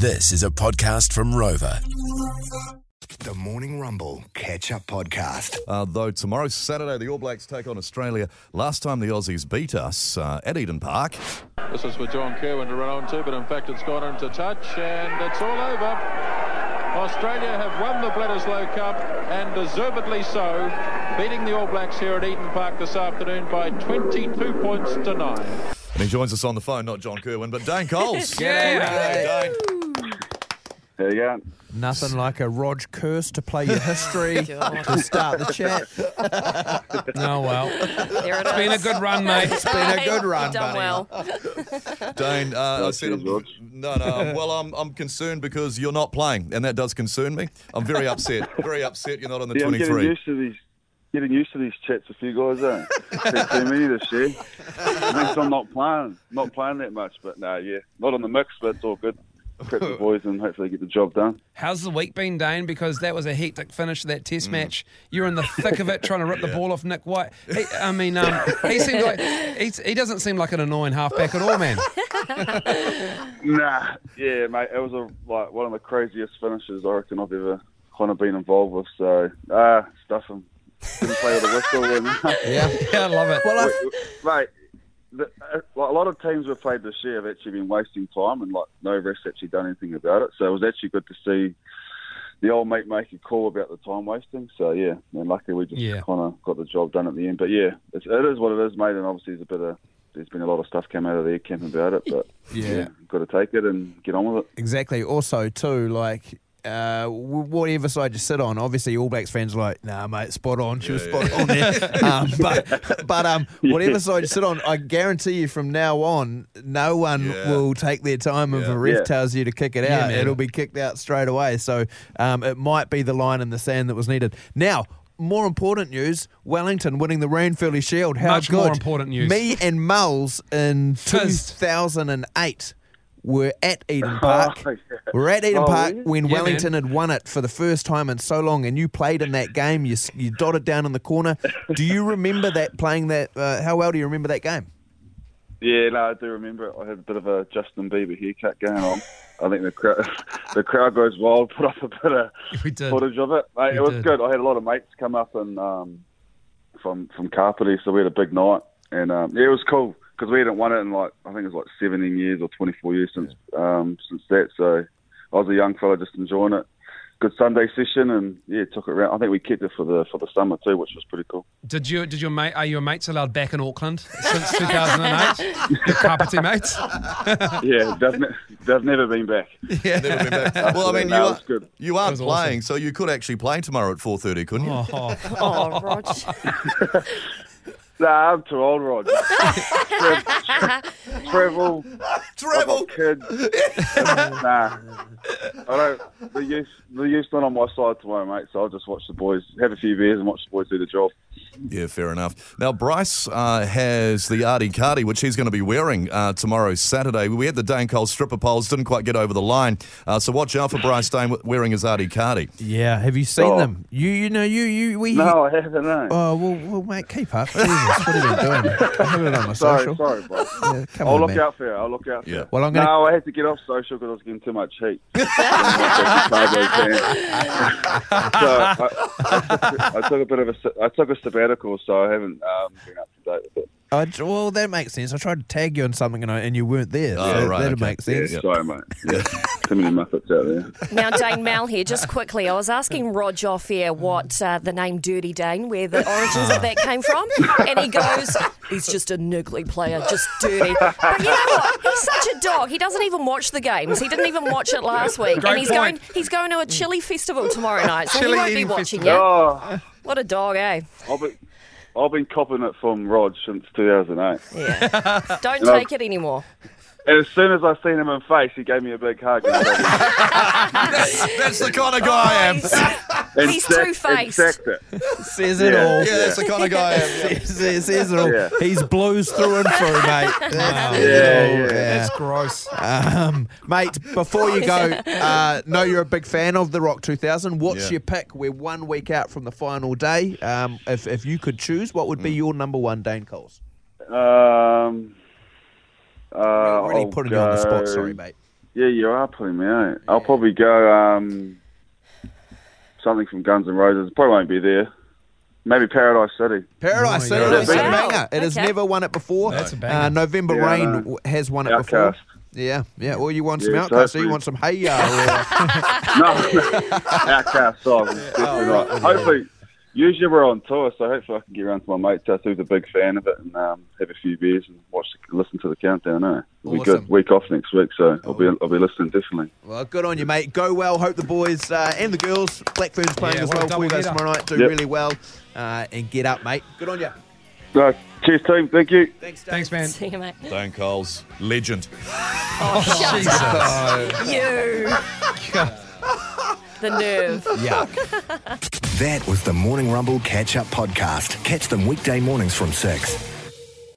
This is a podcast from Rova. The Morning Rumble Catch Up Podcast. Uh, though tomorrow, Saturday, the All Blacks take on Australia. Last time the Aussies beat us uh, at Eden Park. This is for John Kirwan to run on to, but in fact it's gone into touch and it's all over. Australia have won the Bledisloe Cup and deservedly so, beating the All Blacks here at Eden Park this afternoon by 22 points to 9. And he joins us on the phone, not John Kirwan, but Dane Coles. Yeah. Dane. There you go. Nothing like a Rog curse to play your history to start the chat. Oh well, There it it's been a good run, mate. It's been a good run, You've done buddy. well. Dane, uh, I said, cheers, Rog. no, no. Well, I'm, I'm concerned because you're not playing, and that does concern me. I'm very upset. Very upset you're not on the Yeah, I'm getting 23. used to these. Getting used to these chats with you guys, eh? Too many this year. Thanks, I'm not playing, not playing that much, but no, yeah, not on the mix, but it's all good. Prep the boys and hopefully get the job done. How's the week been, Dane? Because that was a hectic finish to that Test match. You're in the thick of it, trying to rip the ball off Nick White. He, I mean, um, he seems like he's, he doesn't seem like an annoying halfback at all, man. Nah, yeah, mate, it was a like one of the craziest finishes I reckon I've ever kind of been involved with. So, ah, stuff him. Didn't play with a whistle. And, Yeah. Yeah, I love it. Well, I, mate, the, uh, like a lot of teams we've played this year have actually been wasting time, and like no rest actually done anything about it. So it was actually good to see the old mate make a call about the time wasting. So yeah, and luckily we just Yeah. kind of got the job done at the end. But yeah, it's, it is what it is, mate. And obviously there's a bit of there's been a lot of stuff come out of the camp about it, but Yeah. got to take it and get on with it. exactly. Also, too, like. Uh, whatever side you sit on, obviously All Blacks fans are like, nah, mate, spot on. She was spot on there. um, but but um, whatever side you sit on, I guarantee you from now on, no one Yeah. will take their time if a ref Yeah. tells you to kick it out. man. It'll be kicked out straight away. So um, it might be the line in the sand that was needed. Now, more important news: Wellington winning the Ranfurly Shield. How Much good! more important news. Me and Mulls in Fizz. 2008 were at Eden Park. Oh, yeah. We're at Eden Oh, Park yeah? when Yeah, Wellington had won it for the first time in so long, and you played in that game. You s- you dotted down in the corner. Do you remember that playing that? Uh, how well do you remember that game? Yeah, no, I do remember it. I had a bit of a Justin Bieber haircut going on. I think the crowd, the crowd goes wild. Put up a bit of We did. footage of it. Mate, it was did. good. I had a lot of mates come up and um, from from Kapiti, so we had a big night, and um, yeah, it was cool because we hadn't won it in like I think it was like 17 years or 24 years since um, since that. So I was a young fella just enjoying it. Good Sunday session, and yeah, took it around. I think we kept it for the for the summer too, which was pretty cool. Did you? Did your mate? Are your mates allowed back in Auckland since 2008? Your Kapiti mates. yeah, they've, ne- they've never been back. Never been back. Well, I mean, you, are, it's good. you aren't awesome. playing, so you could actually play tomorrow at 4.30, couldn't you? Oh, Oh, Rog. Nah, I'm too old, Rod. Tra- travel, Travel. I've got kids. nah, I don't. The youth, the youth's not on my side tomorrow, mate. So I'll just watch the boys, have a few beers, and watch the boys do the job. Yeah, fair enough. Now, Bryce uh, has the Artie Cardi, which he's going to be wearing uh, tomorrow, Saturday. We had the Dane Cole stripper poles, didn't quite get over the line. Uh, so watch out for Bryce Dane wearing his Artie Cardi. Yeah, have you seen Oh. them? You you know you you we. No, I haven't. No. Oh well, well, mate, keep up. Jesus, what are you doing? I have it on my sorry, social. sorry, bro. Yeah, come I'll on, look man. out for you. I'll look out for Yeah. you. Well, I'm gonna. No, I had to get off social because I was getting too much heat. so I, I, I took a bit of a I took a sabbatical, so I haven't um, been up to date with it. I, well, that makes sense. I tried to tag you on something and, I, and you weren't there. Oh, so right, that'd okay. make sense. Yeah, sorry, mate. Yeah, too many muppets out there. Now, Dane Mal here, just quickly. I was asking Rog off air what uh, the name Dirty Dane, where the origins of that came from. And he goes, he's just a niggly player, just dirty. But you know what? He's such a dog. He doesn't even watch the games. He didn't even watch it last week. Great and he's point. going he's going to a chili festival tomorrow night. So Chili he won't be watching festival. you. Oh, What a dog, eh? I've been, I've copping it from Rod since 2008. Yeah. Don't No. take it anymore. And as soon as I seen him in face, he gave me a big hug. And That's the kind of guy I am. and He's sacked- and two-faced. sacked it. Says it Yeah. all. Yeah, that's the kind of guy I am. Says, says it all. Yeah. He's blues through and through, mate. That's Yeah, it all. yeah. That's gross. Um, mate, before you go, uh, know you're a big fan of the Rock 2000. What's Yeah. your pick? We're one week out from the final day. Um, if, if you could choose, what would be your number one, Dane Coles? Um, uh, Really I'll putting you on the spot, sorry, mate. Yeah, you are putting me out. I'll probably go um, something from Guns N' Roses. Probably won't be there. Maybe Paradise City. Paradise Oh, City, yeah. that's a banger. It has Okay. never won it before. That's a banger. Uh, November Yeah, Rain know. w- has won it OutKast. before. Yeah, yeah. Or you want some Yeah, OutKast, so you want some Hey Ya. or- No, OutKast song. Definitely not. Hopefully, usually we're on tour, so hopefully I can get around to my mate's house who's a big fan of it and um, have a few beers and watch, listen to the countdown. Eh? It'll be Awesome. good. Week off next week, so I'll be I'll be listening definitely. Well, good on you, mate. Go well. Hope the boys uh, and the girls, Black Ferns playing Yeah, as well for you guys double-header. tomorrow night. Do Yep. really well uh, and get up, mate. Good on you. No, cheers, team. Thank you. Thanks, Dave. Thanks, man. See you, mate. Dane Coles, legend. Oh, shut up. You. the nerve. Yuck. That was the Morning Rumble Catch Up Podcast. Catch them weekday mornings from 6.